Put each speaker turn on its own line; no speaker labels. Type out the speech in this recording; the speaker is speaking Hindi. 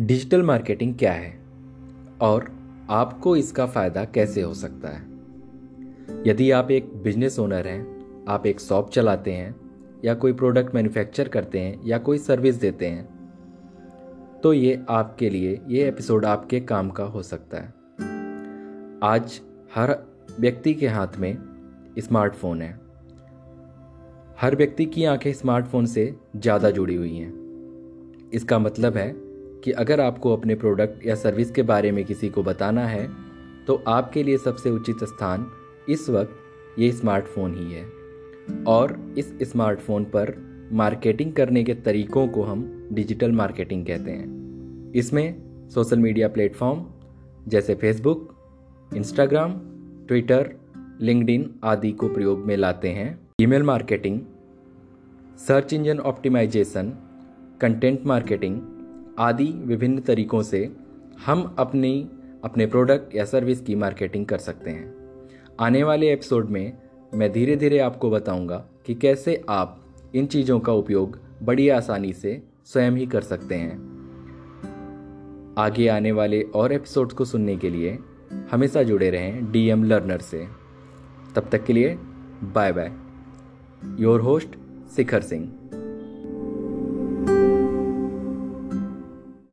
डिजिटल मार्केटिंग क्या है? और आपको इसका फ़ायदा कैसे हो सकता है? यदि आप एक बिज़नेस ओनर हैं, आप एक शॉप चलाते हैं, या कोई प्रोडक्ट मैन्युफैक्चर करते हैं, या कोई सर्विस देते हैं तो ये आपके लिए, ये एपिसोड आपके काम का हो सकता है। आज हर व्यक्ति के हाथ में स्मार्टफ़ोन है। हर व्यक्ति की आँखें स्मार्टफ़ोन से ज़्यादा जुड़ी हुई हैं। इसका मतलब है कि अगर आपको अपने प्रोडक्ट या सर्विस के बारे में किसी को बताना है तो आपके लिए सबसे उचित स्थान इस वक्त ये स्मार्टफ़ोन ही है। और इस स्मार्टफ़ोन पर मार्केटिंग करने के तरीकों को हम डिजिटल मार्केटिंग कहते हैं। इसमें सोशल मीडिया प्लेटफॉर्म जैसे फेसबुक, इंस्टाग्राम, ट्विटर लिंकडिन आदि को प्रयोग में लाते हैं। Email marketing, search engine optimisation, content marketing आदि विभिन्न तरीकों से हम अपनी, अपने प्रोडक्ट या सर्विस की मार्केटिंग कर सकते हैं। आने वाले एपिसोड में मैं धीरे धीरे आपको बताऊँगा कि कैसे आप इन चीज़ों का उपयोग बड़ी आसानी से स्वयं ही कर सकते हैं। आगे आने वाले और एपिसोड्स को सुनने के लिए हमेशा जुड़े रहें डीएम लर्नर से। तब तक के लिए bye bye your host Shikhar Singh